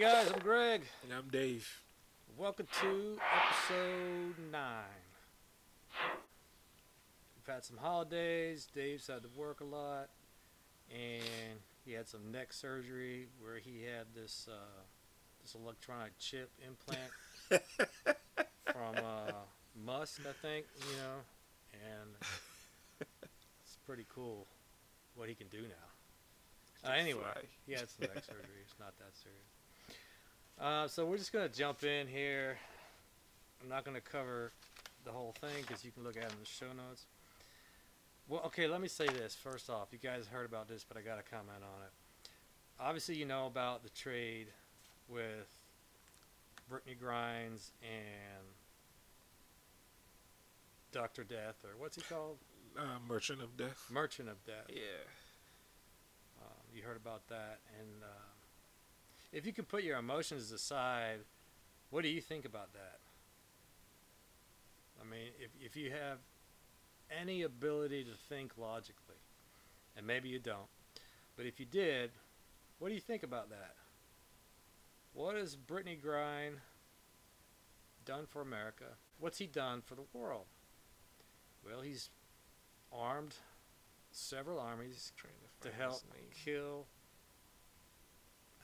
guys, I'm Greg. And I'm Dave. Welcome to episode nine. We've had some holidays. Dave's had to work a lot, and he had some neck surgery where he had this uh, this electronic chip implant from uh, Musk, I think. You know, and it's pretty cool what he can do now. Uh, anyway, he had some neck surgery. It's not that serious. Uh, so we're just gonna jump in here. I'm not gonna cover the whole thing because you can look at it in the show notes. Well, okay, let me say this first off. You guys heard about this, but I got to comment on it. Obviously, you know about the trade with Brittany Grines and Doctor Death, or what's he called? Uh, Merchant of Death. Merchant of Death. Yeah. Um, you heard about that, and uh, if you can put your emotions aside, what do you think about that? I mean, if if you have any ability to think logically, and maybe you don't, but if you did, what do you think about that? What has Brittany Griner done for America? What's he done for the world? Well, he's armed several armies to help kill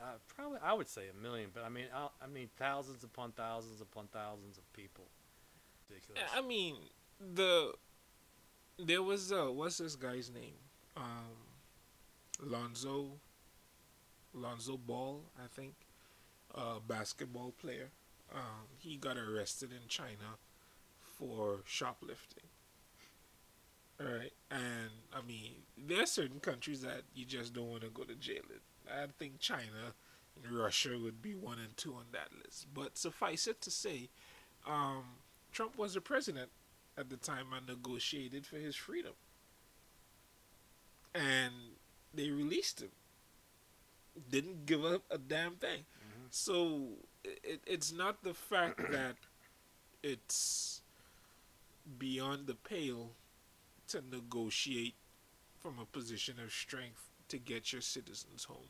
uh, probably I would say a million, but I mean I, I mean thousands upon thousands upon thousands of people. Ridiculous. I mean, the there was uh, what's this guy's name? Um, Lonzo. Lonzo Ball, I think, a basketball player. Um, he got arrested in China for shoplifting. Alright, and I mean, there are certain countries that you just don't want to go to jail in. I think China and Russia would be one and two on that list. But suffice it to say, um, Trump was the president at the time I negotiated for his freedom. And they released him. Didn't give up a damn thing. Mhm. So it, it's not the fact that it's beyond the pale to negotiate from a position of strength to get your citizens home.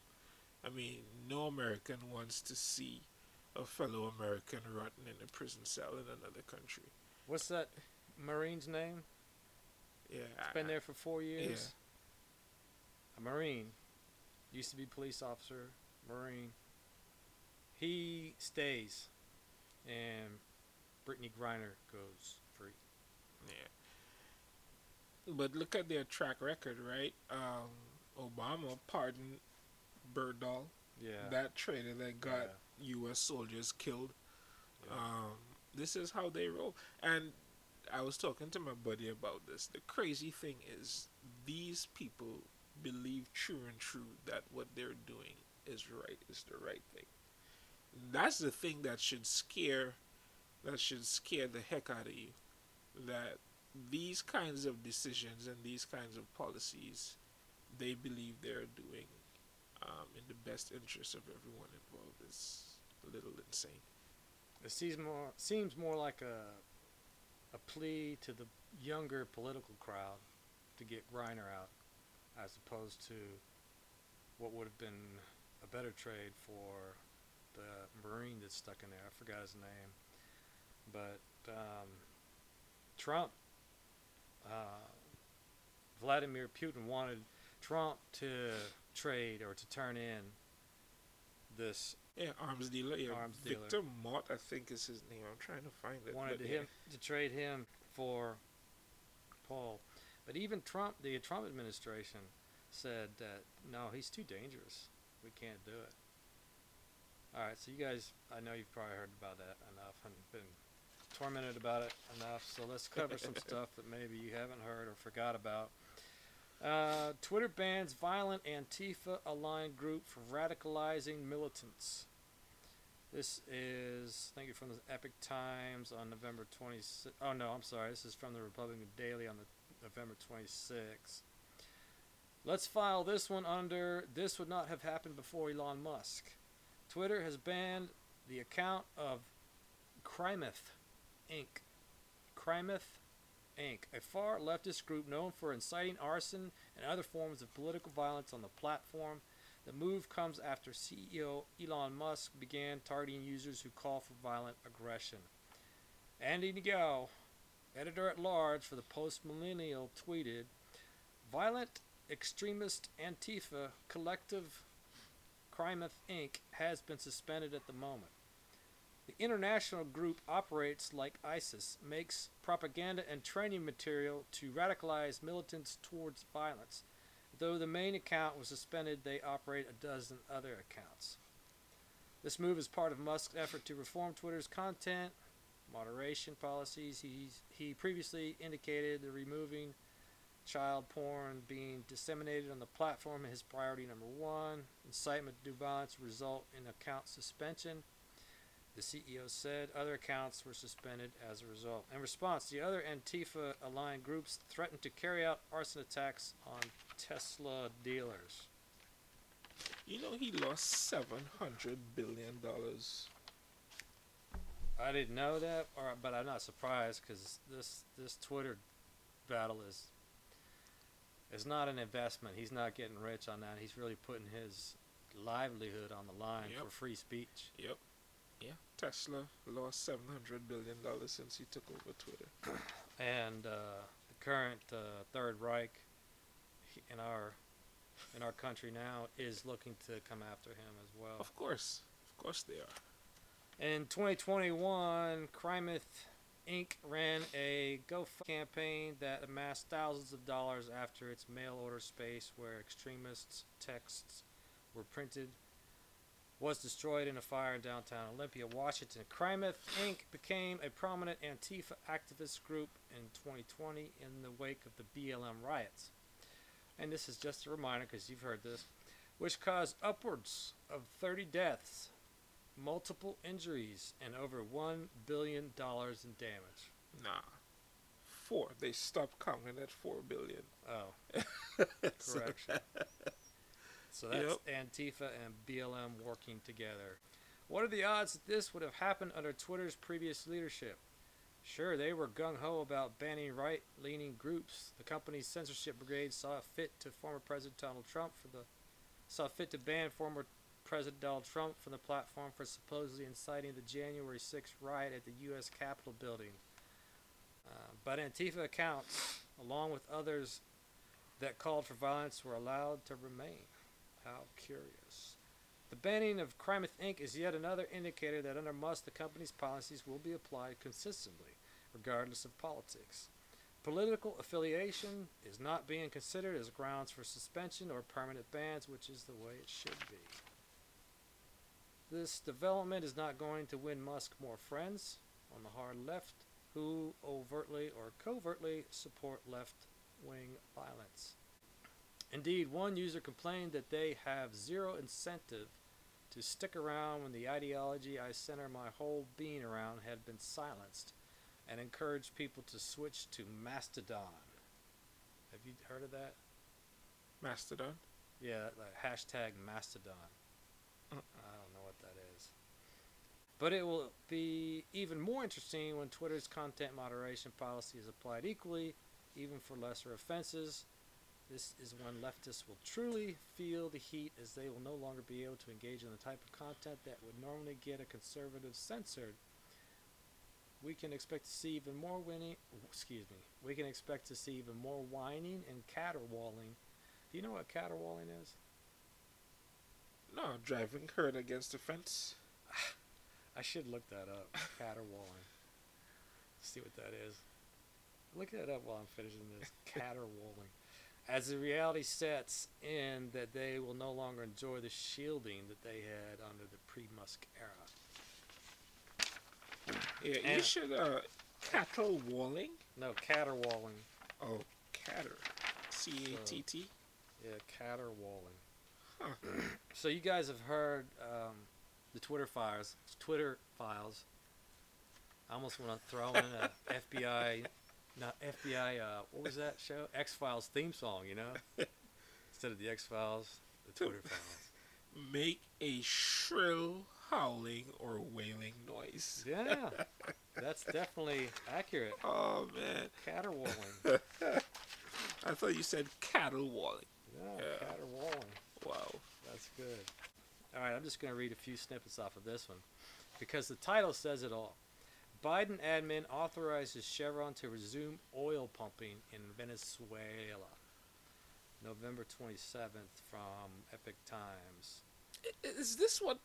I mean, no American wants to see a fellow American rotting in a prison cell in another country. What's that Marine's name? Yeah, It's been there for four years. A Marine. Used to be police officer, Marine. He stays and Brittany Griner goes free. Yeah. But look at their track record, right? Um, Obama pardoned Berdahl, Yeah. that traitor that got U.S. soldiers killed. Yeah. Um, this is how they roll. And I was talking to my buddy about this. The crazy thing is, these people believe true and true that what they're doing is right, is the right thing. That's the thing that should scare, that should scare the heck out of you. That these kinds of decisions and these kinds of policies, they believe they're doing um, in the best interest of everyone involved is a little insane. It seems more seems more like a a plea to the younger political crowd to get Reiner out, as opposed to what would have been a better trade for the Marine that's stuck in there. I forgot his name, but um, Trump, uh, Vladimir Putin wanted Trump to trade or to turn in this Yeah, arms dealer. Yeah, Arms dealer. Victor Mott, I think is his name. I'm trying to find it. wanted but him to trade him for Paul. But even Trump, the Trump administration, said that no, he's too dangerous. We can't do it. All right, so you guys, I know you've probably heard about that enough and been tormented about it enough. So let's cover some stuff that maybe you haven't heard or forgot about. Uh, Twitter bans violent Antifa aligned group for radicalizing militants. This is, thank you from the Epoch Times on November 26th. Oh, no, I'm sorry. This is from the Republican Daily on the November 26th. Let's file this one under This would not have happened before Elon Musk. Twitter has banned the account of Crimeth Inc. Crimeth Inc., a far leftist group known for inciting arson and other forms of political violence on the platform. The move comes after CEO Elon Musk began targeting users who call for violent aggression. Andy Nagel, editor at large for the Post Millennial, tweeted Violent extremist Antifa collective Crimeth Inc. has been suspended at the moment. The international group operates like ISIS, makes propaganda and training material to radicalize militants towards violence. Though the main account was suspended, they operate a dozen other accounts. This move is part of Musk's effort to reform Twitter's content moderation policies. He's, he previously indicated the removing child porn being disseminated on the platform is priority number one. Incitement to violence result in account suspension. The CEO said other accounts were suspended as a result. In response, the other Antifa aligned groups threatened to carry out arson attacks on Tesla dealers. You know he lost seven hundred billion dollars. I didn't know that, or, but I'm not surprised because this this Twitter battle is is not an investment. He's not getting rich on that. He's really putting his livelihood on the line Yep. for free speech. Yep. Yeah. Tesla lost seven hundred billion dollars since he took over Twitter. And uh, the current uh, Third Reich in our in our country now is looking to come after him as well. Of course. Of course they are. In 2021, Crimeth Inc. ran a GoFundMe campaign that amassed thousands of dollars after its mail order space where extremists' texts were printed was destroyed in a fire in downtown Olympia, Washington. Crimeth Inc. became a prominent Antifa activist group in 2020 in the wake of the BLM riots. And this is just a reminder because you've heard this, which caused upwards of 30 deaths multiple injuries, and over $1 billion in damage. Nah. Four. They stopped counting at four billion. Oh, correction. so that's Antifa and BLM working together. What are the odds that this would have happened under Twitter's previous leadership? Sure, they were gung ho about banning right leaning groups. The company's censorship brigade saw fit to former President Donald Trump for the saw fit to ban former President Donald Trump from the platform for supposedly inciting the January 6th riot at the U.S. Capitol building. Uh, but Antifa accounts, along with others that called for violence, were allowed to remain. How curious. The banning of Crimeth Inc. is yet another indicator that under Musk, the company's policies will be applied consistently, regardless of politics. Political affiliation is not being considered as grounds for suspension or permanent bans, which is the way it should be. This development is not going to win Musk more friends on the hard left who overtly or covertly support left wing violence. Indeed, one user complained that they have zero incentive to stick around when the ideology I center my whole being around had been silenced and encouraged people to switch to Mastodon. Have you heard of that? Mastodon. Yeah, like hashtag Mastodon. Mm. I don't know what that is. But it will be even more interesting when Twitter's content moderation policy is applied equally, even for lesser offenses. This is when leftists will truly feel the heat as they will no longer be able to engage in the type of content that would normally get a conservative censored. We can expect to see even more whining, Excuse me. We can expect to see even more whining and caterwauling. Do you know what caterwauling is? No, driving herd against the fence. I should look that up. Caterwauling. See what that is. Look that up while I'm finishing this. Caterwauling. As the reality sets in that they will no longer enjoy the shielding that they had under the pre-Musk era. Yeah, you And- should uh cattle walling. No, caterwauling. Oh, catter. C A T T. Yeah, caterwauling. Huh. So you guys have heard um, the Twitter files. Twitter files. I almost want to throw in a FBI, not FBI. Uh, what was that show? X Files theme song. You know, instead of the X Files, the Twitter files. Make a shrill howling or wailing noise. Yeah, that's definitely accurate. Oh man, Caterwauling. I thought you said cattle walling. Yeah, caterwauling. Wow. That's That's good. All right, I'm just going to read a few snippets off of this one because the title says it all. Biden admin authorizes Chevron to resume oil pumping in Venezuela. November 27th from Epoch Times. Is this what?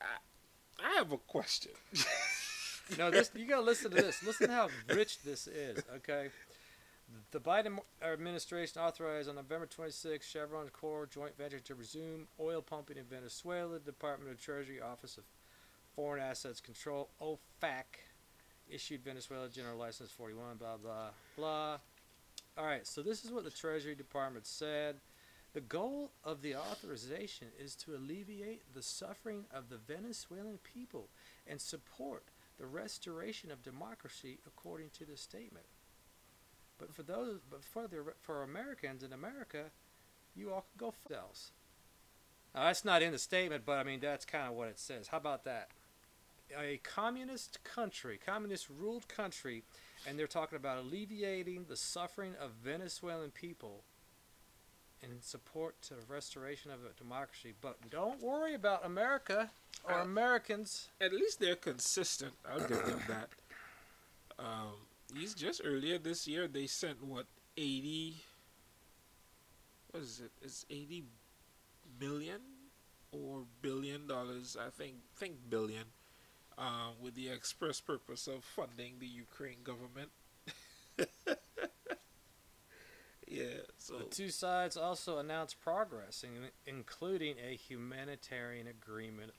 I, I have a question. No, this you gotta listen to this. Listen to how rich this is. Okay, the Biden administration authorized on November 26 Chevron Core joint venture to resume oil pumping in Venezuela. The Department of Treasury Office of Foreign Assets Control (OFAC) issued Venezuela General License 41. Blah blah blah. All right, so this is what the Treasury Department said. The goal of the authorization is to alleviate the suffering of the Venezuelan people and support the restoration of democracy according to the statement. But for those, but for the for Americans in America, you all can go f yourselves. Now that's not in the statement, but I mean that's kind of what it says. How about that? A communist country, communist ruled country, and they're talking about alleviating the suffering of Venezuelan people in support to the restoration of a democracy. But don't worry about America or Uh, Americans. At least they're consistent. I'll give them that. Um, just earlier this year they sent what eighty. What is it? It's eighty million or billion dollars. I think think billion. Um, with the express purpose of funding the Ukraine government. yeah. So The two sides also announced progress, in, including a humanitarian agreement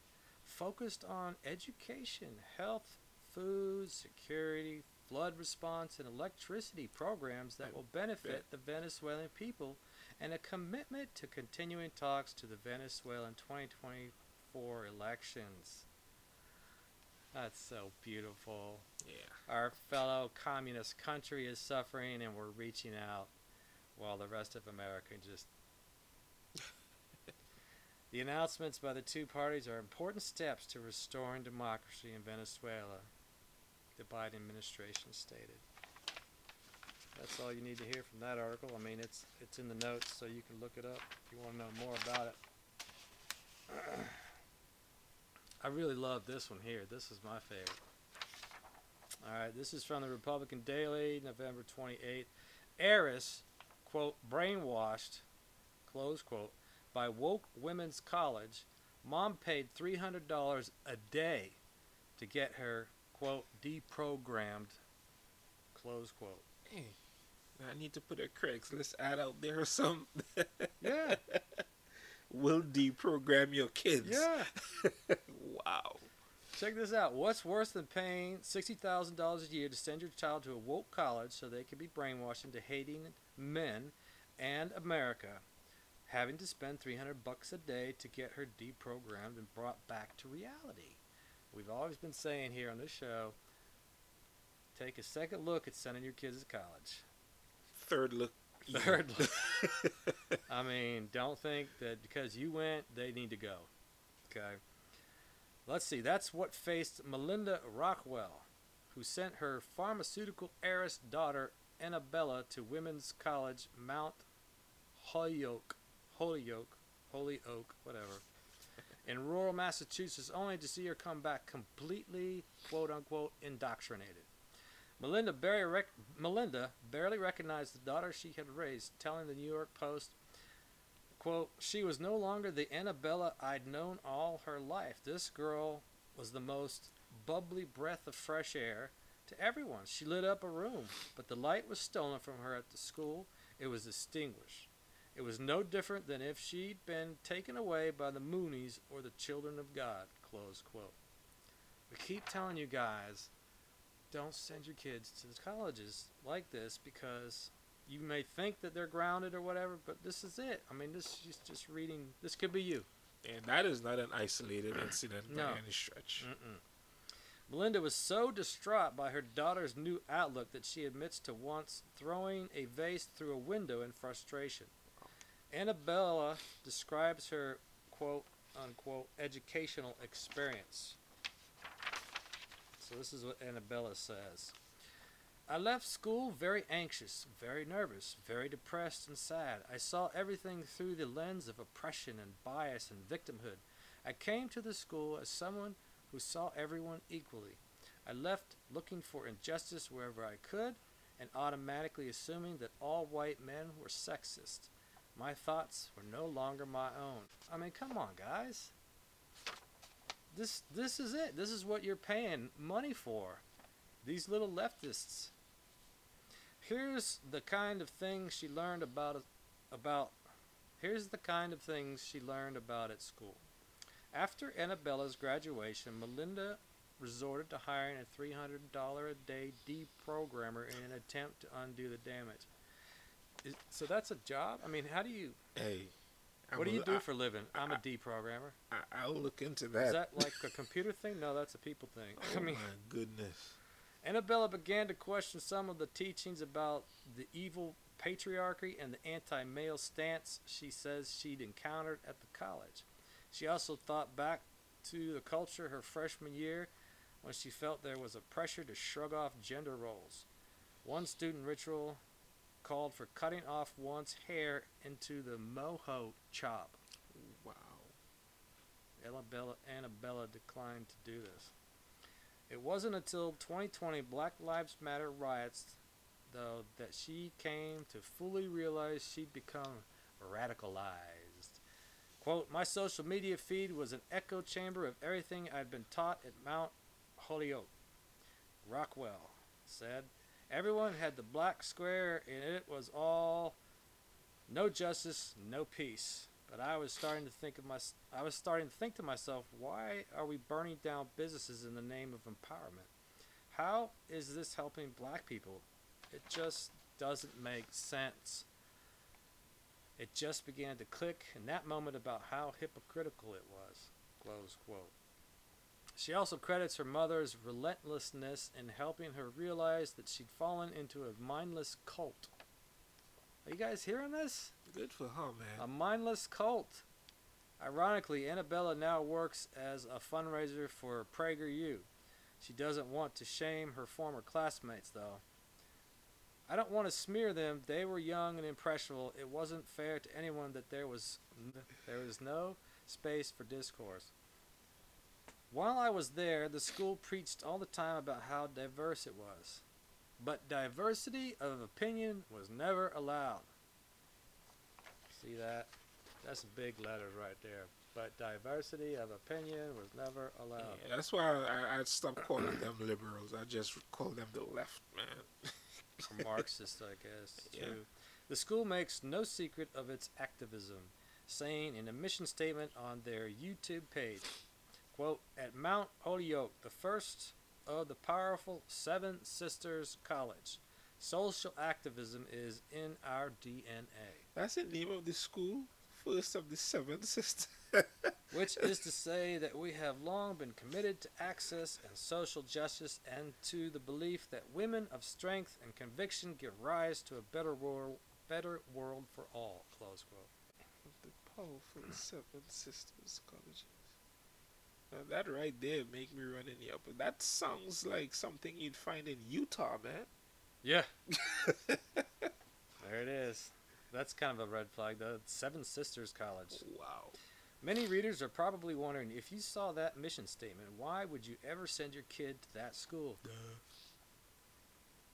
focused on education, health, food security, flood response, and electricity programs that will benefit the Venezuelan people, and a commitment to continuing talks to the Venezuelan 2024 elections. That's so beautiful. yeah. Our fellow communist country is suffering, and we're reaching out while the rest of America just. the announcements by the two parties are important steps to restoring democracy in Venezuela, the Biden administration stated. That's all you need to hear from that article. I mean, it's it's in the notes, so you can look it up if you want to know more about it. I really love this one here. This is my favorite. All right, this is from the Republican Daily, November 28th. Heiress, quote, brainwashed, close quote, by woke women's college. Mom paid $300 a day to get her, quote, deprogrammed, close quote. Hey, I need to put a Craigslist ad out there or some. Yeah, will deprogram your kids. yeah. wow. Check this out. What's worse than paying $60,000 a year to send your child to a woke college so they can be brainwashed into hating men and America? Having to spend 300 bucks a day to get her deprogrammed and brought back to reality. We've always been saying here on this show take a second look at sending your kids to college. Third look. Third look. I mean, don't think that because you went, they need to go. Okay. Let's see. That's what faced Melinda Rockwell, who sent her pharmaceutical heiress daughter Annabella to Women's College Mount Holyoke, Holyoke, Holyoke, whatever, in rural Massachusetts, only to see her come back completely "quote unquote" indoctrinated. Melinda barely, rec- Melinda barely recognized the daughter she had raised, telling the New York Post, quote, She was no longer the Annabella I'd known all her life. This girl was the most bubbly breath of fresh air to everyone. She lit up a room, but the light was stolen from her at the school. It was extinguished. It was no different than if she'd been taken away by the Moonies or the children of God. Close quote. We keep telling you guys don't send your kids to the colleges like this because you may think that they're grounded or whatever, but this is it. I mean, this is just reading. This could be you. And that is not an isolated incident No. by any stretch. Mm-mm. Melinda was so distraught by her daughter's new outlook that she admits to once throwing a vase through a window in frustration. Annabella describes her quote unquote educational experience. So this is what Annabella says. I left school very anxious, very nervous, very depressed and sad. I saw everything through the lens of oppression and bias and victimhood. I came to the school as someone who saw everyone equally. I left looking for injustice wherever I could and automatically assuming that all white men were sexist. My thoughts were no longer my own. I mean, come on, guys. This this is it. This is what you're paying money for. These little leftists. Here's the kind of things she learned about about here's the kind of things she learned about at school. After Annabella's graduation, Melinda resorted to hiring a $300 a day deprogrammer in an attempt to undo the damage. Is, so that's a job? I mean, how do you Hey, what do you will- do I, for a living? I'm a deprogrammer. I, I'll look into that. Is that like a computer thing? No, that's a people thing. oh I mean, my goodness. Annabella began to question some of the teachings about the evil patriarchy and the anti male stance she says she'd encountered at the college. She also thought back to the culture her freshman year when she felt there was a pressure to shrug off gender roles. One student ritual called for cutting off one's hair into the moho chop. Wow. Annabella, Annabella declined to do this. It wasn't until 2020 Black Lives Matter riots, though, that she came to fully realize she'd become radicalized. Quote, My social media feed was an echo chamber of everything I'd been taught at Mount Holyoke. Rockwell said, Everyone had the black square, and it was all no justice, no peace. But I was starting to think of my, I was starting to think to myself, why are we burning down businesses in the name of empowerment? How is this helping black people? It just doesn't make sense. It just began to click in that moment about how hypocritical it was. Close quote. She also credits her mother's relentlessness in helping her realize that she'd fallen into a mindless cult. Are you guys hearing this? Good for her, man. A mindless cult. Ironically, Annabella now works as a fundraiser for PragerU. She doesn't want to shame her former classmates, though. I don't want to smear them. They were young and impressionable. It wasn't fair to anyone that there was there was no space for discourse. While I was there, the school preached all the time about how diverse it was. But diversity of opinion was never allowed. See that? That's big letters right there. But diversity of opinion was never allowed. Yeah, that's why I, I stopped calling them liberals. I just call them the left, man. Marxist, I guess. Yeah. The school makes no secret of its activism, saying in a mission statement on their YouTube page, quote, At Mount Holyoke, the first of the powerful Seven Sisters College, social activism is in our DNA. That's the name of the school. First of the seven sisters. which is to say that we have long been committed to access and social justice and to the belief that women of strength and conviction give rise to a better world, better world for all. Close quote. Of the powerful seven sisters colleges. Now that right there make me run in here. But that sounds like something you'd find in Utah, man. Yeah. there it is. That's kind of a red flag, though. Seven Sisters College. Wow. Many readers are probably wondering if you saw that mission statement, why would you ever send your kid to that school?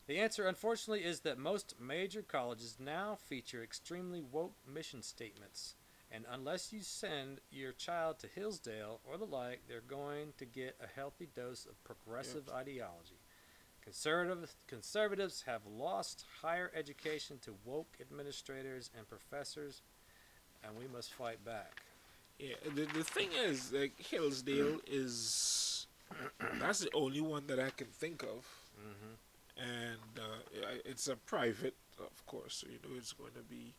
The answer, unfortunately, is that most major colleges now feature extremely woke mission statements. And unless you send your child to Hillsdale or the like, they're going to get a healthy dose of progressive ideology. Conservative, conservatives have lost higher education to woke administrators and professors, and we must fight back. Yeah, the, the thing is, like Hillsdale is that's the only one that I can think of, hmm and uh, it's a private, of course, so you know it's going to be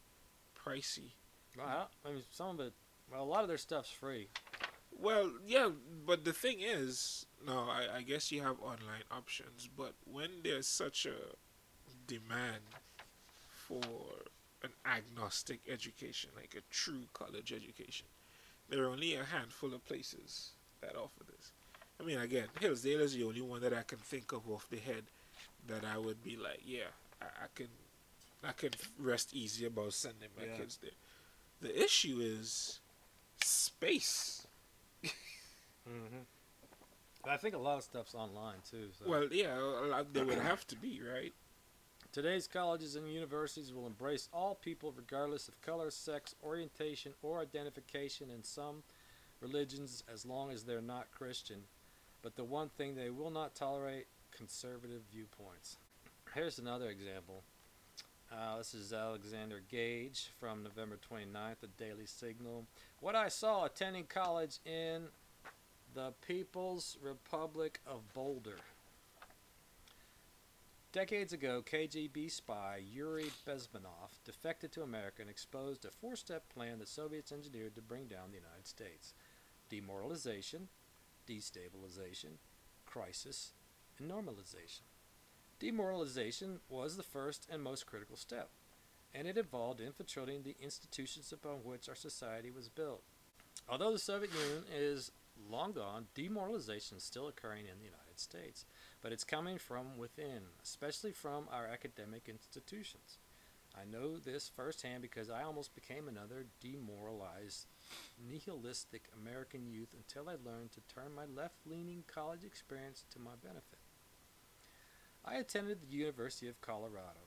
pricey. Well, I, I mean, some of it, well, a lot of their stuff's free. Well, yeah, but the thing is, no, I, I guess you have online options, but when there's such a demand for an agnostic education, like a true college education, there are only a handful of places that offer this. I mean, again, Hillsdale is the only one that I can think of off the head, that I would be like, yeah, I, I can, I can rest easy about sending my Yeah. kids there. The issue is space. Mm-hmm. I think a lot of stuff's online too. So. Well, yeah, a lot- there would have to be, right? Today's colleges and universities will embrace all people regardless of color, sex, orientation, or identification in some religions as long as they're not Christian. But the one thing they will not tolerate conservative viewpoints. Here's another example. Uh, this is Alexander Gage from November 29th, the Daily Signal. What I saw attending college in the People's Republic of Boulder. Decades ago, KGB spy Yuri Bezmenov defected to America and exposed a four step plan the Soviets engineered to bring down the United States demoralization, destabilization, crisis, and normalization. Demoralization was the first and most critical step, and it involved infiltrating the institutions upon which our society was built. Although the Soviet Union is long gone, demoralization is still occurring in the United States but it's coming from within, especially from our academic institutions. I know this firsthand because I almost became another demoralized, nihilistic American youth until I learned to turn my left leaning college experience to my benefit. I attended the University of Colorado.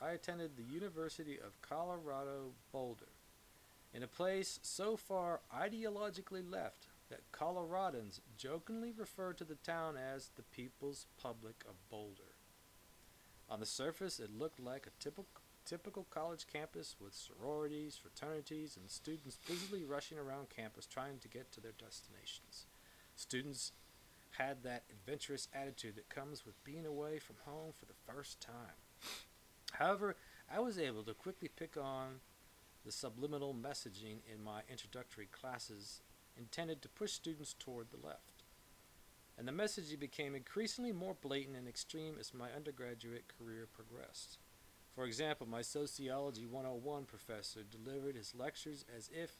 I attended the University of Colorado Boulder, in a place so far ideologically left that Coloradans jokingly refer to the town as the People's Public of Boulder. On the surface, it looked like a typical, typical college campus with sororities, fraternities, and students busily rushing around campus trying to get to their destinations. Students had that adventurous attitude that comes with being away from home for the first time. However, I was able to quickly pick on the subliminal messaging in my introductory classes intended to push students toward the left. And the messaging became increasingly more blatant and extreme as my undergraduate career progressed. For example, my Sociology 101 professor delivered his lectures as if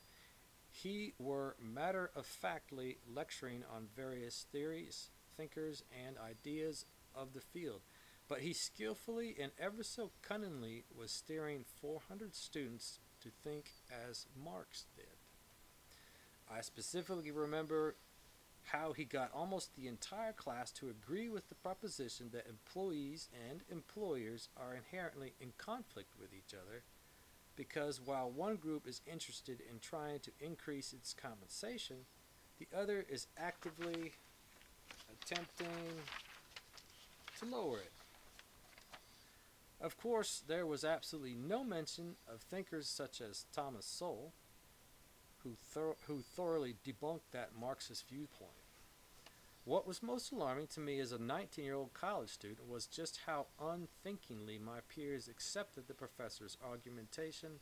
he were matter of factly lecturing on various theories, thinkers, and ideas of the field, but he skillfully and ever so cunningly was steering 400 students to think as Marx did. I specifically remember how he got almost the entire class to agree with the proposition that employees and employers are inherently in conflict with each other because while one group is interested in trying to increase its compensation, the other is actively attempting to lower it. Of course, there was absolutely no mention of thinkers such as Thomas Sowell, who, thor- who thoroughly debunked that Marxist viewpoint. What was most alarming to me as a 19 year old college student was just how unthinkingly my peers accepted the professor's argumentation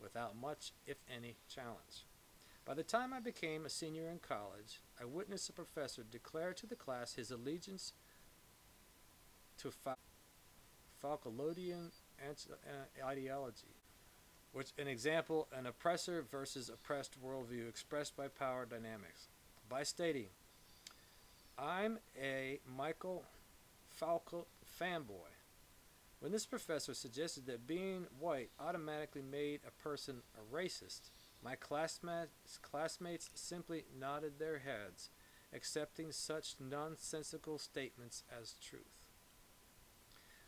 without much, if any, challenge. By the time I became a senior in college, I witnessed a professor declare to the class his allegiance to Fa- uh, ideology, which an example an oppressor versus oppressed worldview expressed by power dynamics, by stating, "I'm a Michael Foucault fanboy." When this professor suggested that being white automatically made a person a racist, my classmates, classmates simply nodded their heads, accepting such nonsensical statements as truth.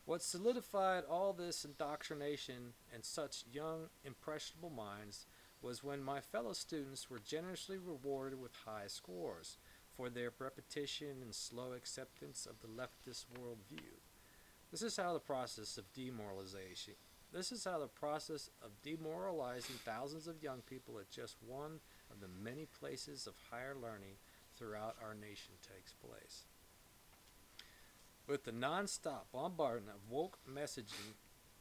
What solidified all this indoctrination in such young, impressionable minds was when my fellow students were generously rewarded with high scores for their repetition and slow acceptance of the leftist worldview. This is how the process of demoralization this is how the process of demoralizing thousands of young people at just one of the many places of higher learning throughout our nation takes place. With the nonstop bombardment of woke messaging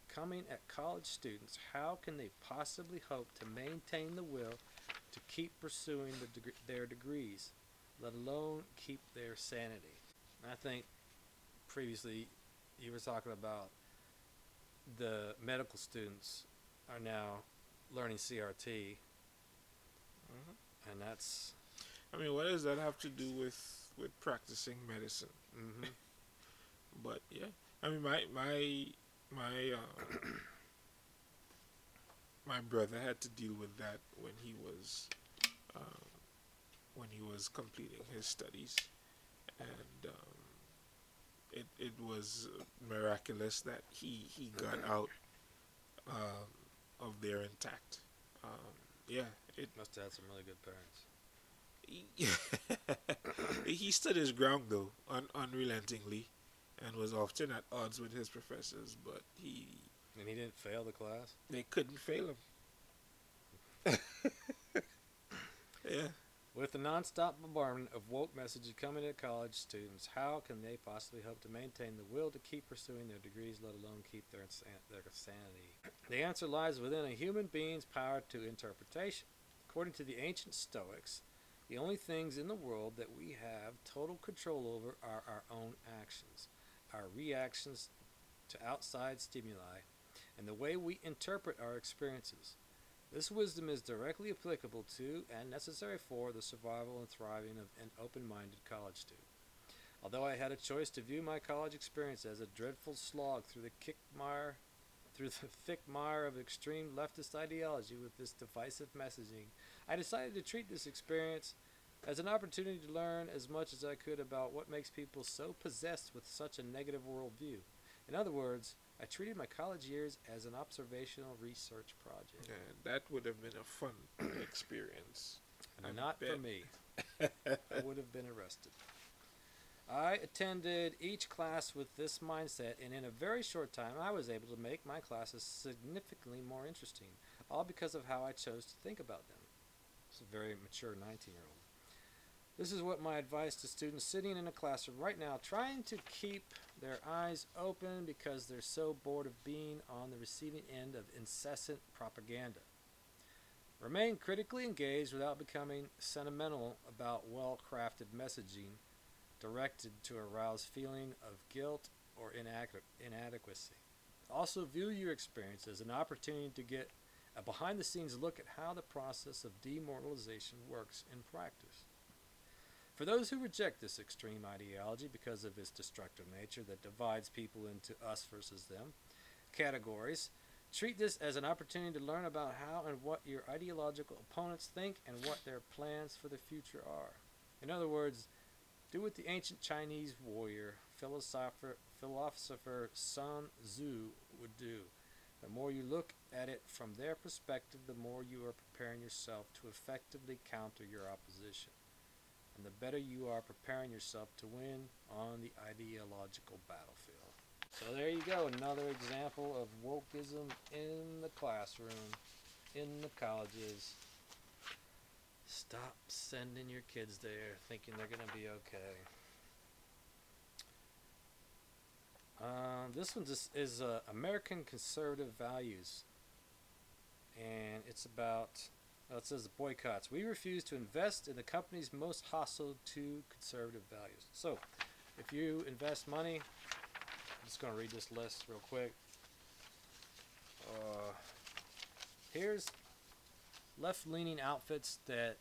coming at college students, how can they possibly hope to maintain the will to keep pursuing the deg- their degrees, let alone keep their sanity? And I think previously you were talking about the medical students are now learning CRT, Mhm. and that's I mean, what does that have to do with with practicing medicine? hmm But yeah, I mean, my my my uh, my brother had to deal with that when he was um, when he was completing his studies, and um, it it was miraculous that he he got out um, of there intact. Um, yeah, it Must have had some really good parents. he, he stood his ground though, un- unrelentingly, and was often at odds with his professors, but he And he didn't fail the class. they couldn't fail him. yeah, With the nonstop bombardment of woke messages coming at college students, how can they possibly hope to maintain the will to keep pursuing their degrees, let alone keep their, insan- their sanity? The answer lies within a human being's power to interpretation. According to the ancient Stoics, the only things in the world that we have total control over are our own actions, our reactions to outside stimuli, and the way we interpret our experiences. This wisdom is directly applicable to and necessary for the survival and thriving of an open minded college student. Although I had a choice to view my college experience as a dreadful slog through the kick mire through the thick mire of extreme leftist ideology with this divisive messaging, I decided to treat this experience as an opportunity to learn as much as I could about what makes people so possessed with such a negative worldview. In other words, I treated my college years as an observational research project. yeah, that would have been a fun experience. I Not for me. I would have been arrested. I attended each class with this mindset, and in a very short time, I was able to make my classes significantly more interesting, all because of how I chose to think about them. It's a very mature 19 year old. This is what my advice to students sitting in a classroom right now, trying to keep their eyes open because they're so bored of being on the receiving end of incessant propaganda. Remain critically engaged without becoming sentimental about well crafted messaging directed to arouse feeling of guilt or inadequ- inadequacy. Also, view your experience as an opportunity to get a behind the scenes look at how the process of demoralization works in practice. For those who reject this extreme ideology because of its destructive nature that divides people into us versus them categories, Treat this as an opportunity to learn about how and what your ideological opponents think and what their plans for the future are. In other words, do what the ancient Chinese warrior, philosopher, philosopher Sun Tzu would do. The more you look at it from their perspective, the more you are preparing yourself to effectively counter your opposition. And the better you are preparing yourself to win on the ideological battlefield. So there you go, another example of wokeism in the classroom, in the colleges. Stop sending your kids there thinking they're going to be okay. Um, this one just is uh, American conservative values, and it's about. It says boycotts. We refuse to invest in the companies most hostile to conservative values. So, if you invest money, I'm just going to read this list real quick. Uh, here's left-leaning outfits that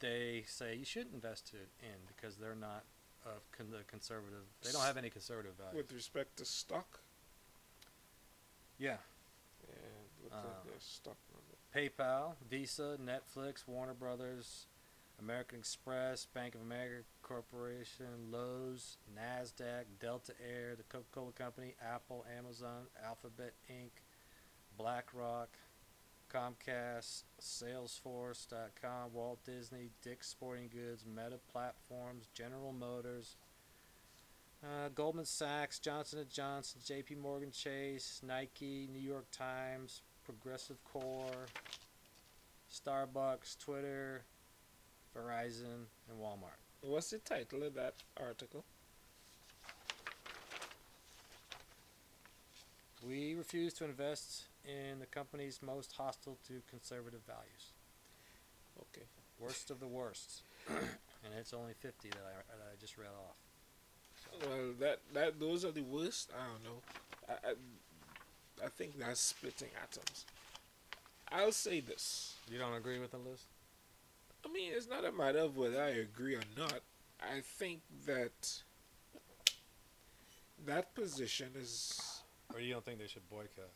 they say you shouldn't invest in because they're not of con- the conservative. They don't have any conservative values. With respect to stock, yeah, and look Uh, at their stock. PayPal, Visa, Netflix, Warner Brothers, American Express, Bank of America Corporation, Lowe's, Nasdaq, Delta Air, the Coca-Cola Company, Apple, Amazon, Alphabet Inc., BlackRock, Comcast, Salesforce.com, Walt Disney, Dick's Sporting Goods, Meta Platforms, General Motors, uh, Goldman Sachs, Johnson & Johnson, J.P. Morgan Chase, Nike, New York Times, Progressive Core, Starbucks, Twitter, Verizon, and Walmart. What's the title of that article? We refuse to invest in the companies most hostile to conservative values. Okay. Worst of the worst. and it's only 50 that I, that I just read off. Well, that that those are the worst. I don't know. I I, I think that's splitting atoms. I'll say this. You don't agree with the list? I mean, it's not a matter of whether I agree or not. I think that that position is Or you don't think they should boycott?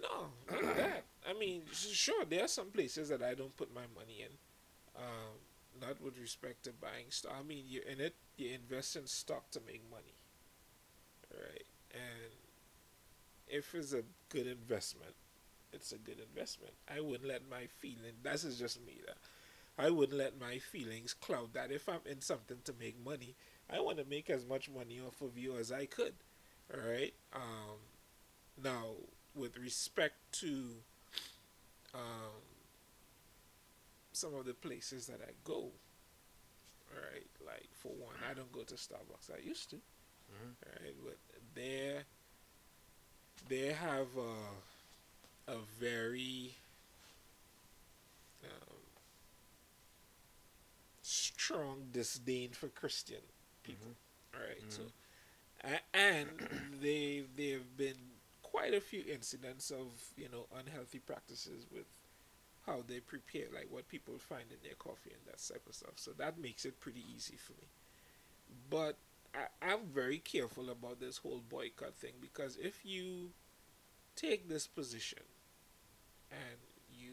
no, not that. I mean, sure, there are some places that I don't put my money in. Um, not with respect to buying stock. I mean, you're in it. You invest in stock to make money, right? And if it's a good investment, it's a good investment. I wouldn't let my feeling. This is just me. That I wouldn't let my feelings cloud that. If I'm in something to make money, I want to make as much money off of you as I could. All right. Um, now, with respect to um, some of the places that I go, all right, like for one, I don't go to Starbucks. I used to, Mhm. all right, but they they have a a very um, strong disdain for Christian people. All right, so a- and they they've been quite a few incidents of you know unhealthy practices with how they prepare, like what people find in their coffee and that type of stuff. So that makes it pretty easy for me. But I, I'm very careful about this whole boycott thing because if you take this position and you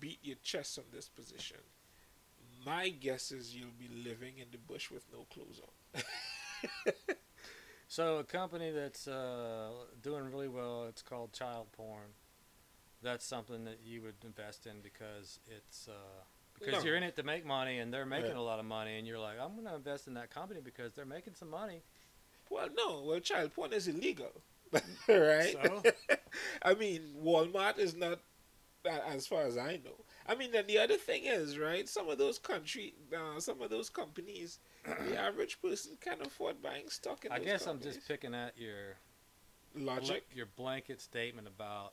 beat your chest on this position, my guess is you'll be living in the bush with no clothes on. So a company that's uh, doing really well, it's called Child Porn. That's something that you would invest in because it's uh, because No. you're in it to make money and they're making Yeah. a lot of money, and you're like, I'm gonna invest in that company because they're making some money. Well, no. Well, child porn is illegal, right? So? I mean, Walmart is not, as far as I know. I mean, then the other thing is, right? Some of those country, uh, some of those companies, the average person can't afford buying stock in. I guess I'm just picking at your logic. your blanket statement about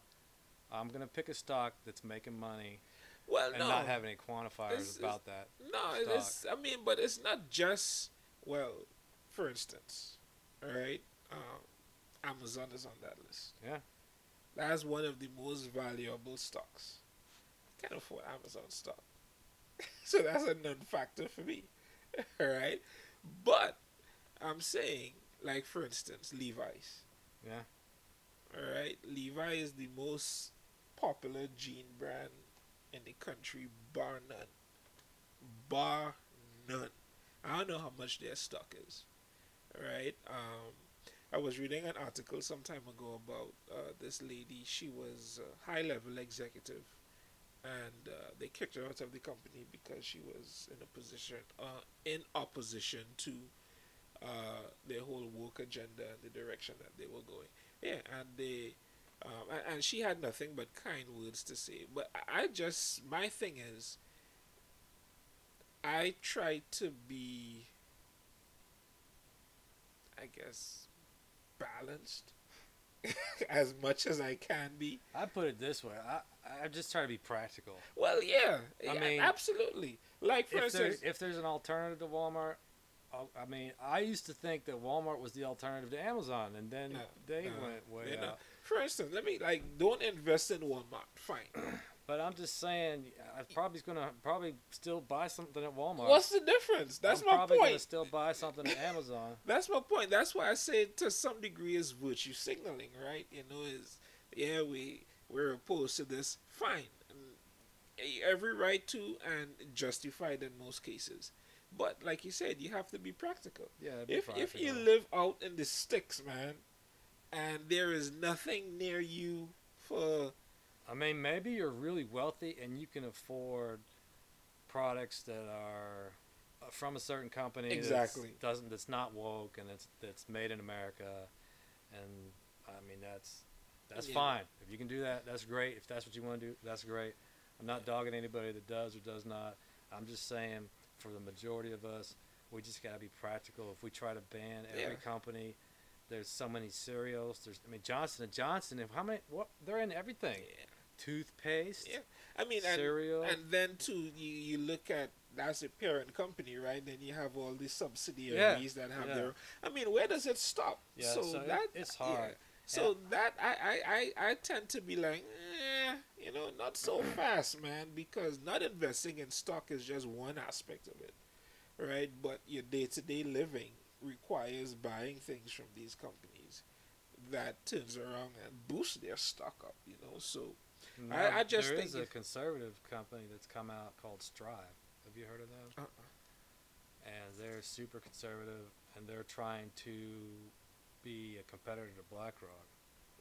I'm gonna pick a stock that's making money Well, and no, not have any quantifiers It's- about that. no. It's. I mean, but it's not just. Well, for instance, all right. Um, Amazon is on that list. Yeah. That's one of the most valuable stocks. I Can't afford Amazon stock. so that's a non factor for me. Alright? But I'm saying, like for instance, Levi's. Yeah. Alright? Levi is the most popular jean brand in the country, bar none. Bar none. I don't know how much their stock is. Alright? Um I was reading an article some time ago about uh, this lady. She was a high level executive, and uh, they kicked her out of the company because she was in a position uh, in opposition to uh, their whole work agenda and the direction that they were going. Yeah, and they. Um, and, and she had nothing but kind words to say. But I I just, my thing is, I try to be, I guess, balanced as much as I can be. I put it this way. I I just try to be practical. Well, yeah, I yeah, mean, absolutely. Like for If instance, if there's an alternative to Walmart, I'll- mean, I used to think that Walmart was the alternative to Amazon, and then No, they no, went way out. For instance, let me like don't invest in Walmart. Fine. But I'm just saying, I'm probably gonna probably still buy something at Walmart. What's the difference? That's I'm my probably gonna point. still buy something at Amazon. That's my point. That's why I say to some degree is virtue signaling, right? You know, is yeah, we we're opposed to this. Fine, mm, every right to and justified in most cases. But like you said, you have to be practical. Yeah, be If if you live out in the sticks, man, and there is nothing near you for I mean, maybe you're really wealthy and you can afford products that are uh, from a certain company that's- Exactly. doesn't that's not woke and it's that's made in America, and I mean that's that's Yeah. fine if you can do that. That's great. If that's what you want to do, that's great. I'm not dogging anybody that does or does not. I'm just saying for the majority of us, we just got to be practical. If we try to ban every Yeah. company, there's so many cereals. There's I mean Johnson and Johnson. If how many? What they're in everything. Yeah. Toothpaste. Yeah. I mean, cereal. and then too, you, you look at that's a parent company, right? Then you have all these subsidiaries Yeah, that have yeah. their. I mean, where does it stop? Yeah, so, so that it's hard. So that I, I, I, I tend to be like, eh, you know, not so fast, man, because not investing in stock is just one aspect of it, right? But your day to day living, requires buying things from these companies that turns around and boosts their stock up. You know, so No, I- I just there think is a conservative company that's come out called Strive. Have you heard of them? uh-uh. And they're super conservative, and they're trying to be a competitor to BlackRock.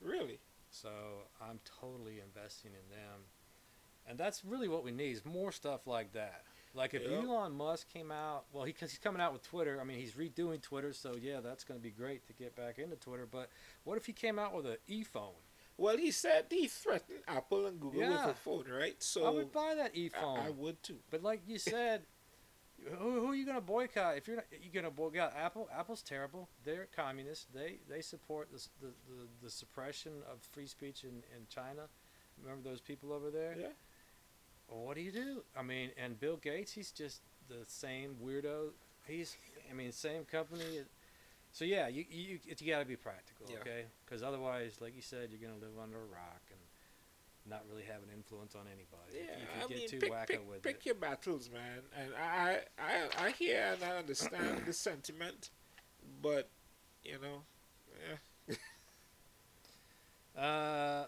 really, So I'm totally investing in them, and that's really what we need is more stuff like that. Like if Yep. Elon Musk came out, well, he, 'cause he's coming out with Twitter. I mean, he's redoing Twitter, so yeah, that's going to be great to get back into Twitter. But what if he came out with an e-phone? well, he said he threatened Apple and Google Yeah. with a phone, right? So I would buy that e phone. I would too. But like you said, who, who are you going to boycott? If you're not, you going to boycott Apple, Apple's terrible. They're communists. They they support the, the, the, the suppression of free speech in, in China. Remember those people over there? Yeah. What do you do? I mean, and Bill Gates, he's just the same weirdo. He's, I mean, same company. So yeah, you you you got to be practical, Yeah. okay? Because otherwise, like you said, you're gonna live under a rock and not really have an influence on anybody. Yeah, if you I get mean, too pick, wacko pick, with pick it. your battles, man. And I, I, I hear and I understand the sentiment, but you know, yeah, Uh,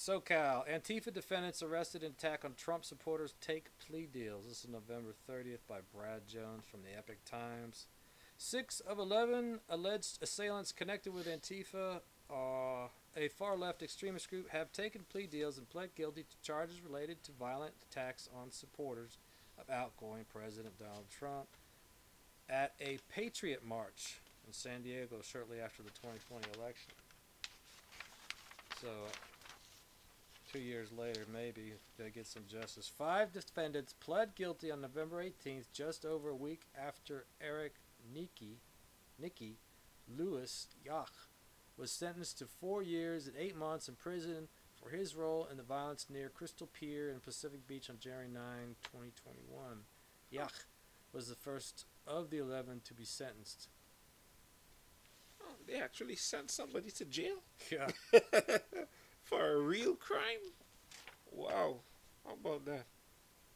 SoCal Antifa defendants arrested in attack on Trump supporters take plea deals. This is November 30th by Brad Jones from the Epoch Times. Six of 11 alleged assailants connected with Antifa, uh, a far left extremist group, have taken plea deals and pled guilty to charges related to violent attacks on supporters of outgoing President Donald Trump at a Patriot March in San Diego shortly after the 2020 election. So, two years later, maybe they get some justice. Five defendants pled guilty on November 18th, just over a week after Eric Nicky, Nicky Lewis Yach was sentenced to four years and eight months in prison for his role in the violence near Crystal Pier in Pacific Beach on January 9, 2021. Yach was the first of the 11 to be sentenced. oh, they actually sent somebody to jail Yeah. for a real crime. Wow, how about that?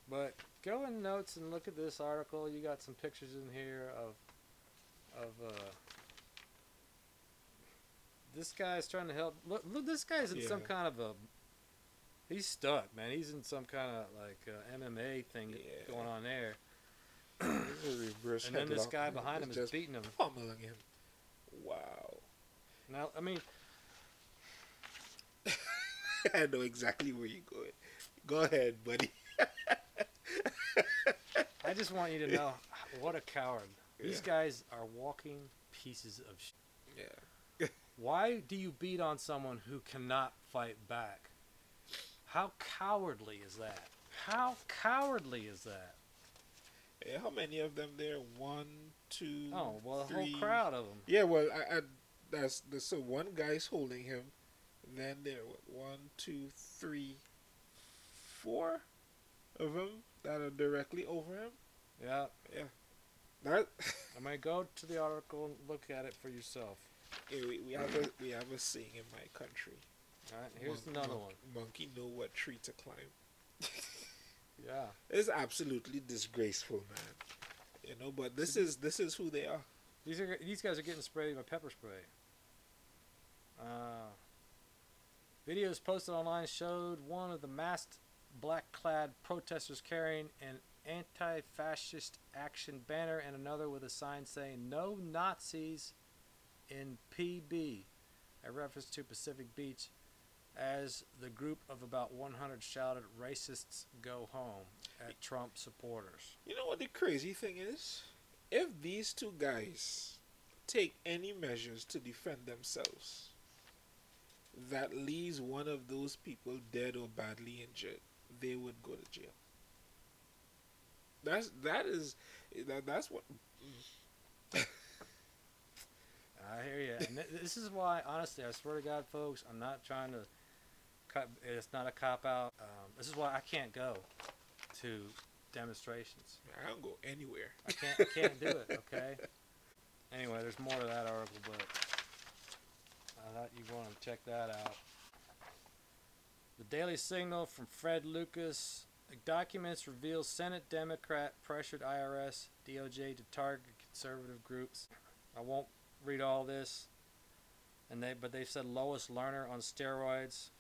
But go in notes and look at this article. You got some pictures in here of of uh this guy's trying to help. Look, look this guy's in some kind of a he's stuck, man. He's in some kind of like uh, MMA thing Yeah. going on there. And then this guy behind him is beating him. pummeling him. Wow, Now, I mean, I know exactly where you're going. Go ahead, buddy. I just want you to know what a coward. These Yeah. guys are walking pieces of sh- Yeah. Why do you beat on someone who cannot fight back? How cowardly is that? How cowardly is that? Yeah, how many of them there? One, two, Oh, well, three. whole crowd of them. Yeah, well, I, I that's the so one guy's holding him. Then there, were one, two, three, four of them that are directly over him. Yeah. Yeah. That I might go to the article and look at it for yourself. yeah, we, we have a we have a saying in my country. All right, here's Mon- another mon- one. Monkey know what tree to climb. Yeah. It's absolutely disgraceful, man. You know, but this is this is who they are. These are these guys are getting sprayed by pepper spray. Uh, videos posted online showed one of the masked black-clad protesters carrying an anti-fascist action banner and another with a sign saying "No Nazis in PB," a reference to Pacific Beach, as the group of about 100 shouted "Racists go home" at Trump supporters. You know what the crazy thing is? If these two guys take any measures to defend themselves, that leaves one of those people dead or badly injured, they would go to jail. That's that is that that's what I hear you. And th- this is why, honestly, I swear to God, folks, I'm not trying to cut. It's not a cop out. Um, this is why I can't go to demonstrations. I don't go anywhere. I can't. I can't do it. Okay. Anyway, there's more to that article, but thought you want to check that out. The Daily Signal from Fred Lucas. Documents reveal Senate Democrat pressured IRS DOJ to target conservative groups I won't read all this. And they, but they said Lois Lerner on steroids.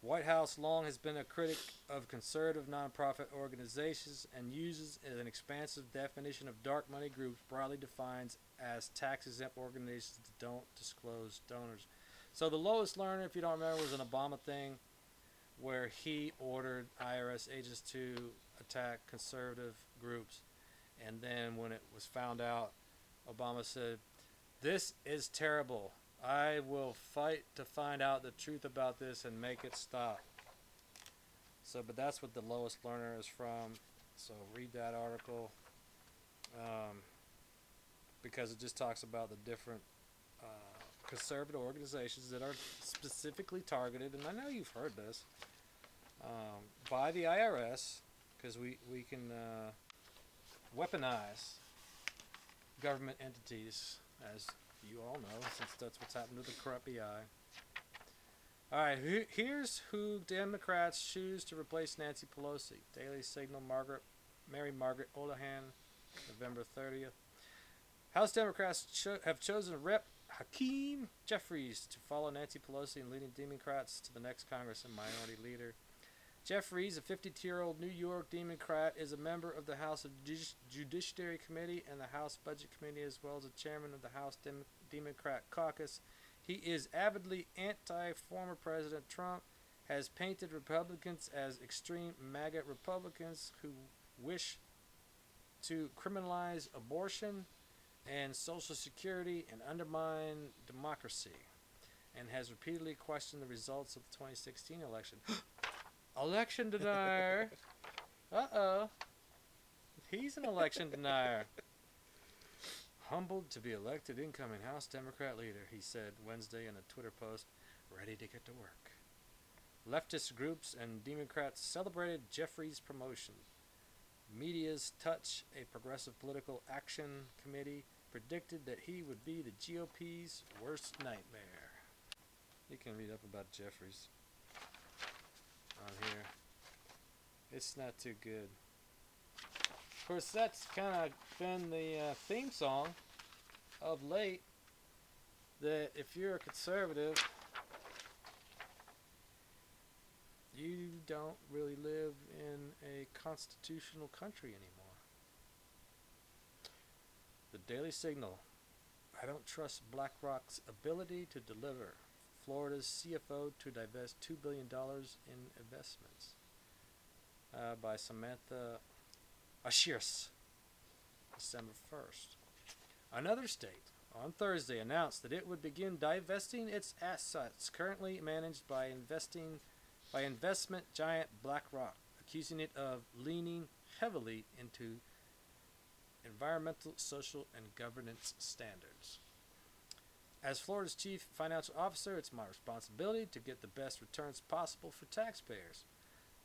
White House long has been a critic of conservative nonprofit organizations and uses an expansive definition of dark money groups broadly defined as tax exempt organizations don't disclose donors. So the Lois Lerner, if you don't remember, was an Obama thing where he ordered IRS agents to attack conservative groups. And then when it was found out, Obama said, This is terrible. I will fight to find out the truth about this and make it stop. So, but that's what the Lois Lerner is from. So read that article um, because it just talks about the different uh, conservative organizations that are specifically targeted. And I know you've heard this um, by the IRS because we we can uh, weaponize government entities as you all know, since that's what's happened to the corrupt BI. All right, here's who Democrats choose to replace Nancy Pelosi. Daily Signal, Margaret, Mary Margaret Olohan, November 30th. House Democrats cho- have chosen Rep. Hakeem Jeffries to follow Nancy Pelosi and leading Democrats to the next Congress and minority leader. Jeffries, a 52-year-old New York Democrat, is a member of the House Judici- Judiciary Committee and the House Budget Committee, as well as a chairman of the House Dem- Democrat Caucus. He is avidly anti-former President Trump, has painted Republicans as extreme MAGA Republicans who wish to criminalize abortion and Social Security and undermine democracy, and has repeatedly questioned the results of the 2016 election. election denier. Uh oh. He's an election denier. Humbled to be elected incoming House Democrat leader, he said Wednesday in a Twitter post, ready to get to work. Leftist groups and Democrats celebrated Jeffries' promotion. MeidasTouch, a progressive political action committee, predicted that he would be the GOP's worst nightmare. You can read up about Jeffries on here. It's not too good. Of course, that's kind of been the uh, theme song of late. That if you're a conservative, you don't really live in a constitutional country anymore. The Daily Signal. I don't trust BlackRock's ability to deliver. Florida's CFO to divest $2 billion in investments. Uh, by Samantha Aschieris, December 1st. Another state on Thursday announced that it would begin divesting its assets currently managed by investing by investment giant BlackRock, accusing it of leaning heavily into environmental, social, and governance standards. As Florida's chief financial officer, it's my responsibility to get the best returns possible for taxpayers.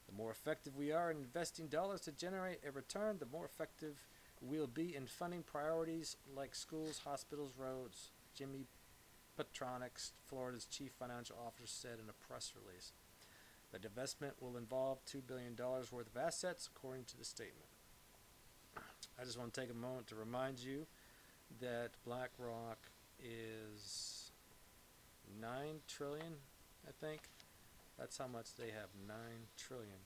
The more effective we are in investing dollars to generate a return, the more effective we'll be in funding priorities like schools, hospitals, roads. Jimmy Patronis, Florida's chief financial officer, said in a press release. The divestment will involve $2 billion worth of assets, according to the statement. I just want to take a moment to remind you that BlackRock is 9 trillion, I think. That's how much they have, 9 trillion.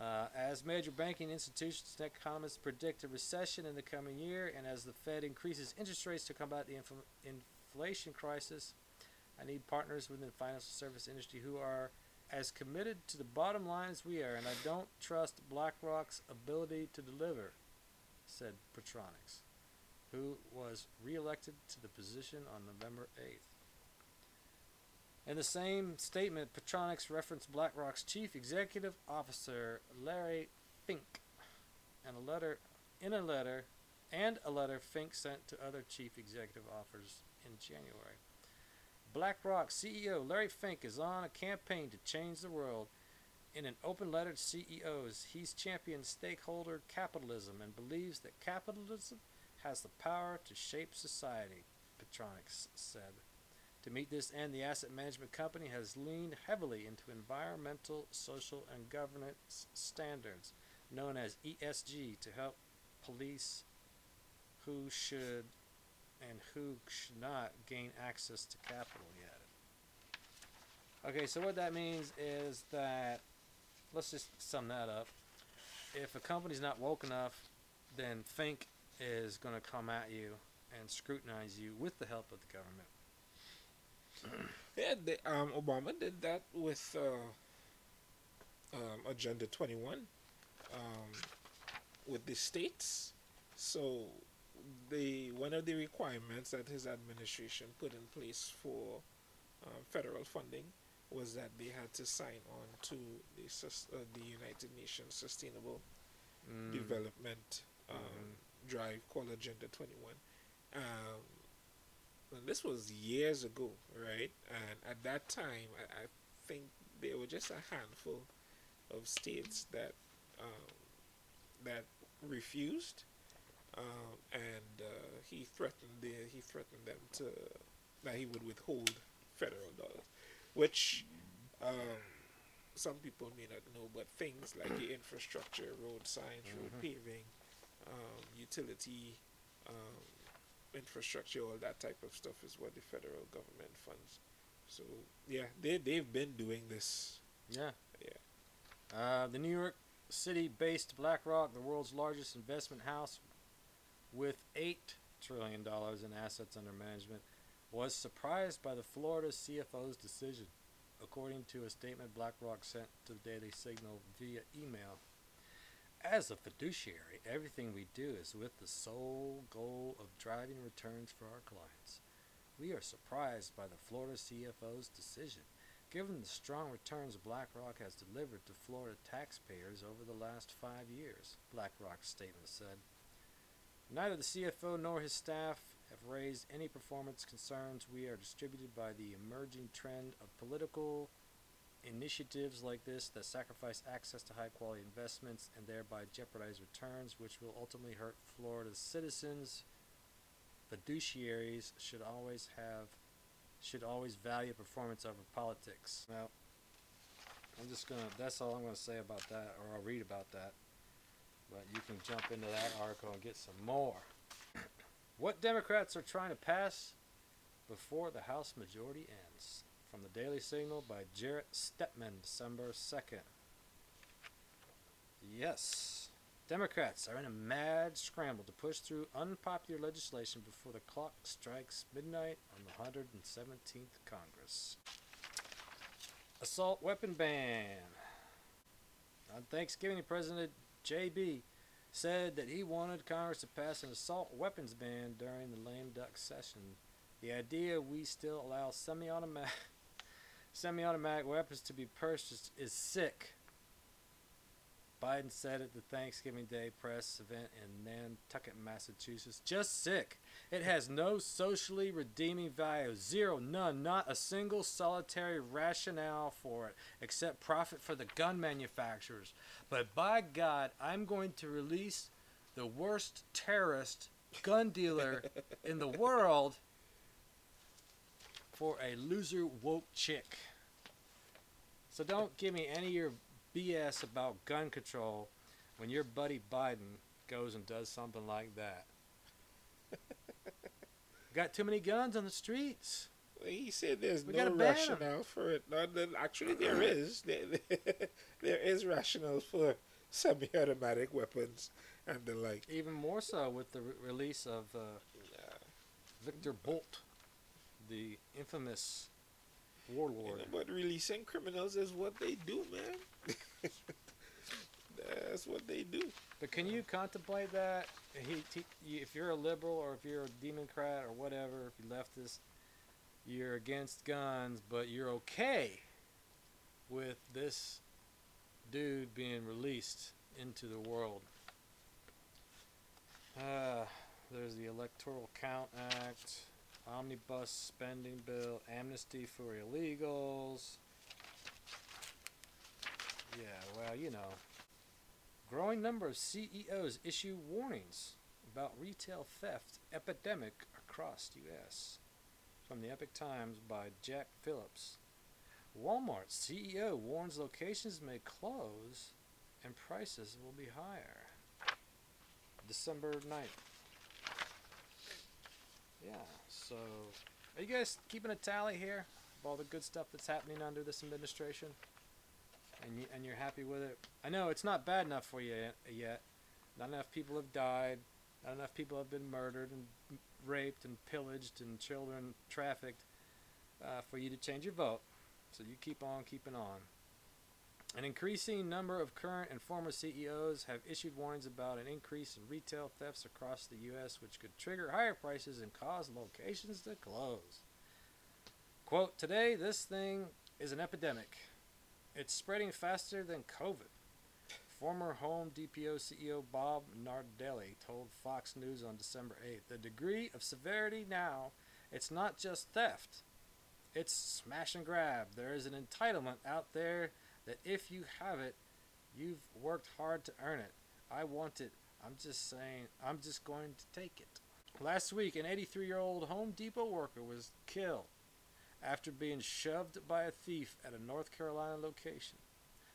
Uh, as major banking institutions and economists predict a recession in the coming year, and as the Fed increases interest rates to combat the infl- inflation crisis, I need partners within the financial service industry who are as committed to the bottom line as we are, and I don't trust BlackRock's ability to deliver, said Patronis, who was reelected to the position on November 8th. In the same statement, Patronis referenced BlackRock's chief executive officer, Larry Fink, and a letter in a letter and a letter Fink sent to other chief executive officers in January. BlackRock CEO Larry Fink is on a campaign to change the world. In an open letter to CEOs, he's championed stakeholder capitalism and believes that capitalism has the power to shape society, Patronis said. To meet this end, the asset management company has leaned heavily into environmental, social, and governance standards, known as ESG, to help police who should and who should not gain access to capital he added. Okay, so what that means is that let's just sum that up. If a company's not woke enough, then Fink is going to come at you and scrutinize you with the help of the government. Yeah, they, um, Obama did that with uh, um, Agenda 21 um, with the states. So, the one of the requirements that his administration put in place for um, federal funding was that they had to sign on to the sus- uh, the United Nations Sustainable Mm, Development um, Mhm. Drive called Agenda 21. Um, and this was years ago, right? And at that time, I, I think there were just a handful of states that um, that refused, um, and uh, he threatened the, he threatened them to that he would withhold federal dollars, which um, some people may not know, but things like the infrastructure, road signs, road Mhm. paving, um, utility um, infrastructure, all that type of stuff is what the federal government funds. So yeah, they they've been doing this. Yeah. Yeah. Uh, the New York City-based BlackRock, the world's largest investment house, with eight trillion dollars in assets under management, was surprised by the Florida CFO's decision, according to a statement BlackRock sent to the Daily Signal via email. As a fiduciary, everything we do is with the sole goal of driving returns for our clients. We are surprised by the Florida CFO's decision given the strong returns BlackRock has delivered to Florida taxpayers over the last five years, BlackRock's statement said. Neither the CFO nor his staff have raised any performance concerns. We are distributed by the emerging trend of political initiatives like this that sacrifice access to high quality investments and thereby jeopardize returns, which will ultimately hurt Florida's citizens. Fiduciaries should always have should always value performance over politics. Now, I'm just gonna. That's all I'm gonna say about that, or I'll read about that. But you can jump into that article and get some more. What Democrats are trying to pass before the House majority ends. From the Daily Signal by Jarrett Stepman, December 2nd. Yes. Democrats are in a mad scramble to push through unpopular legislation before the clock strikes midnight on the 117th Congress. Assault weapon ban. On Thanksgiving, President J.B. said that he wanted Congress to pass an assault weapons ban during the lame duck session. The idea we still allow semi-automatic semi-automatic weapons to be purchased is sick. Biden said at the Thanksgiving Day press event in Nantucket, Massachusetts. Just sick. It has no socially redeeming value. Zero, none, not a single solitary rationale for it, except profit for the gun manufacturers. But by God, I'm going to release the worst terrorist gun dealer in the world for a loser woke chick. So don't give me any of your BS about gun control when your buddy Biden goes and does something like that. Got too many guns on the streets. He said there's We no gotta ban 'em. rationale for it. No, actually, there is. There, there is rationale for semi-automatic weapons and the like. Even more so with the re- release of uh, Viktor Bout, the infamous warlord. But releasing criminals is what they do, man. That's what they do. But can you contemplate that? He, he, you- if you're a liberal or if you're a Democrat or whatever, if you're leftist, you're against guns, but you're okay with this dude being released into the world. Uh, there's the Electoral Count Act, Omnibus Spending Bill, Amnesty for Illegals. Yeah, well, you know. Growing number of CEOs issue warnings about retail theft epidemic across U.S. From the Epoch Times by Jack Phillips. Walmart CEO warns locations may close and prices will be higher. December 9th. Yeah. So, are you guys keeping a tally here of all the good stuff that's happening under this administration? And you, and you're happy with it? I know it's not bad enough for you yet-. Not enough people have died. Not enough people have been murdered and raped and pillaged and children trafficked uh, for you to change your vote. So you keep on keeping on. An increasing number of current and former CEOs have issued warnings about an increase in retail thefts across the U.S., which could trigger higher prices and cause locations to close. Quote Today, this thing is an epidemic. It's spreading faster than COVID. Former Home Depot CEO Bob Nardelli told Fox News on December 8th the degree of severity now, it's not just theft, it's smash and grab. There is an entitlement out there that if you have it, you've worked hard to earn it. I want it. I'm just saying, I'm just going to take it. Last week, an 83 year old Home Depot worker was killed after being shoved by a thief at a North Carolina location,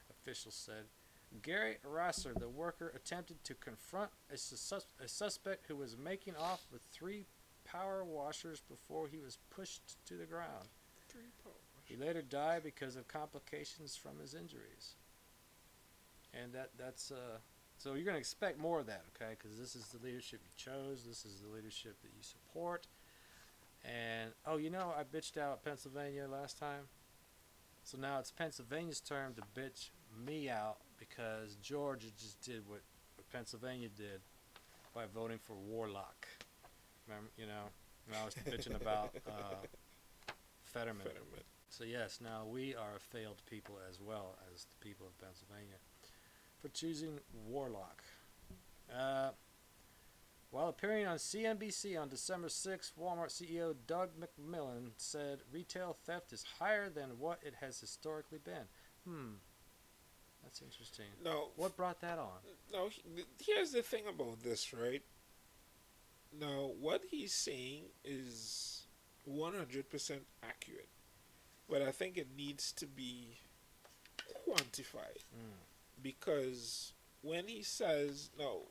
officials said. Gary Rasor, the worker, attempted to confront a, sus- a suspect who was making off with three power washers before he was pushed to the ground. Three powers. He later died because of complications from his injuries. And that that's uh, so you're going to expect more of that, okay? Because this is the leadership you chose. This is the leadership that you support. And oh, you know, I bitched out Pennsylvania last time. So now it's Pennsylvania's turn to bitch me out because Georgia just did what, Pennsylvania did by voting for Warlock. Remember, you know, when I was bitching about uh, Fetterman. Fetterman. So yes, now we are a failed people as well as the people of Pennsylvania for choosing Warlock. Uh, while appearing on CNBC on December 6th, Walmart CEO Doug McMillan said retail theft is higher than what it has historically been. Hmm, that's interesting. No. What brought that on? No, here's the thing about this, right? Now, what he's saying is 100% accurate, but I think it needs to be quantified Mm. because when he says no,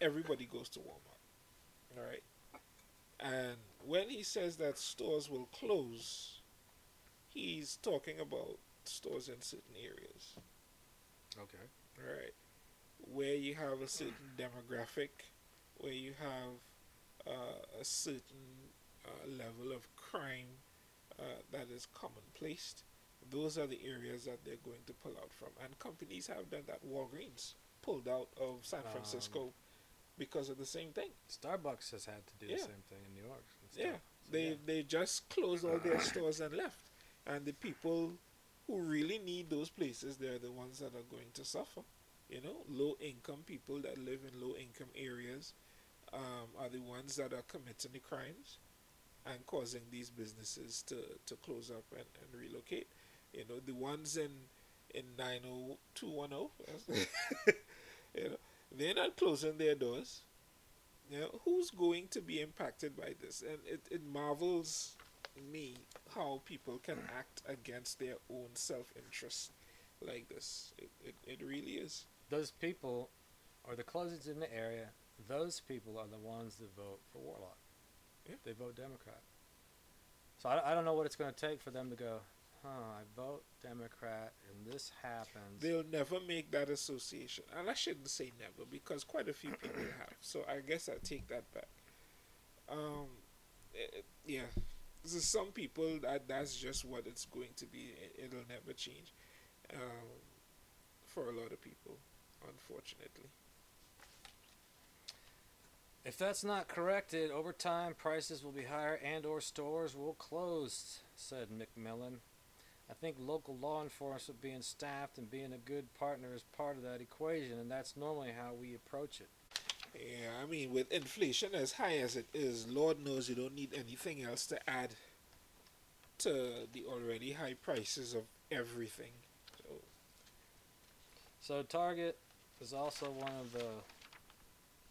everybody goes to Walmart, all right, and when he says that stores will close, he's talking about stores in certain areas. Okay. Right. Where you have a certain demographic, where you have uh, a certain uh, level of crime uh, that is commonplace, those are the areas that they're going to pull out from. And companies have done that. Walgreens pulled out of San Um, Francisco because of the same thing. Starbucks has had to do Yeah. the same thing in New York. Yeah. So, they yeah. they just closed all their stores and left. And the people who really need those places, they're the ones that are going to suffer. You know, low income people that live in low income areas um, are the ones that are committing the crimes and causing these businesses to, to close up and, and relocate. You know, the ones in in 90210, you know, they're not closing their doors. You know, who's going to be impacted by this? And it, it marvels me how people can act against their own self interest like this. It, it, it really is. those people, or the closings in the area, those people are the ones that vote for Warlock. They vote Democrat. So I, I don't know what it's going to take for them to go, huh, I vote Democrat and this happens. They'll never make that association. And I shouldn't say never because quite a few people have. So I guess I take that back. Um, eh, yeah. So some people that that's just what it's going to be. It, it'll never change. Um, for a lot of people, unfortunately. If that's not corrected, over time prices will be higher and or stores will close, said McMillan. I think local law enforcement being staffed and being a good partner is part of that equation, and that's normally how we approach it. Yeah, I mean, with inflation as high as it is, Lord knows you don't need anything else to add to the already high prices of everything. So, So Target is also one of the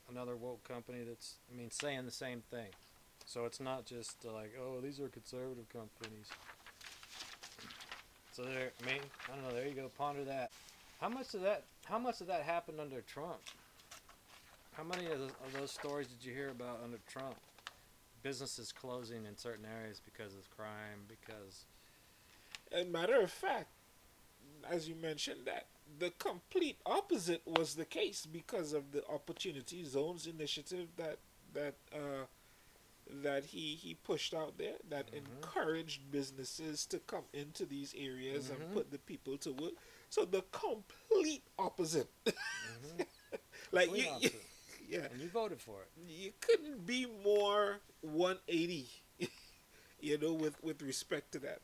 another woke company that's I mean saying the same thing. So it's not just uh, like oh these are conservative companies. So there, I mean I don't know. There you go. Ponder that. How much of that? How much of that happened under Trump? How many of those, of those stories did you hear about under Trump? businesses closing in certain areas because of crime. Because And matter of fact, as you mentioned, that the complete opposite was the case because of the opportunity zones initiative that that uh, that he he pushed out there that Mhm. encouraged businesses to come into these areas Mhm. and put the people to work. So the complete opposite. Mhm. like Complete you, you, opposite. yeah, and you voted for it. you couldn't be more 180. you know, with with respect to that.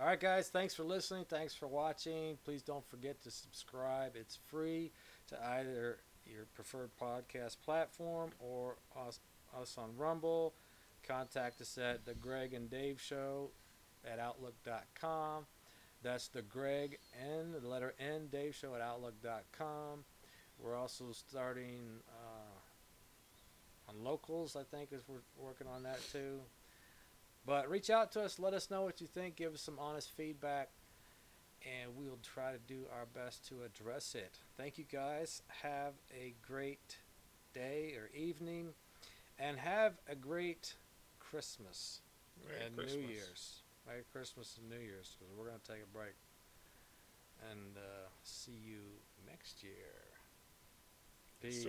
All right, guys. Thanks for listening. Thanks for watching. Please don't forget to subscribe. It's free to either your preferred podcast platform or us, us on Rumble. Contact us at the Greg and Dave Show at Outlook.com. That's the Greg N, the letter N, Dave Show at Outlook.com. We're also starting uh, on locals, I think, is we're working on that too. But reach out to us, let us know what you think, give us some honest feedback, and we'll try to do our best to address it. Thank you guys. Have a great day or evening, and have a great Christmas Merry and Christmas. New Year's. Merry Christmas and New Year's because we're going to take a break. And uh, see you next year. Peace.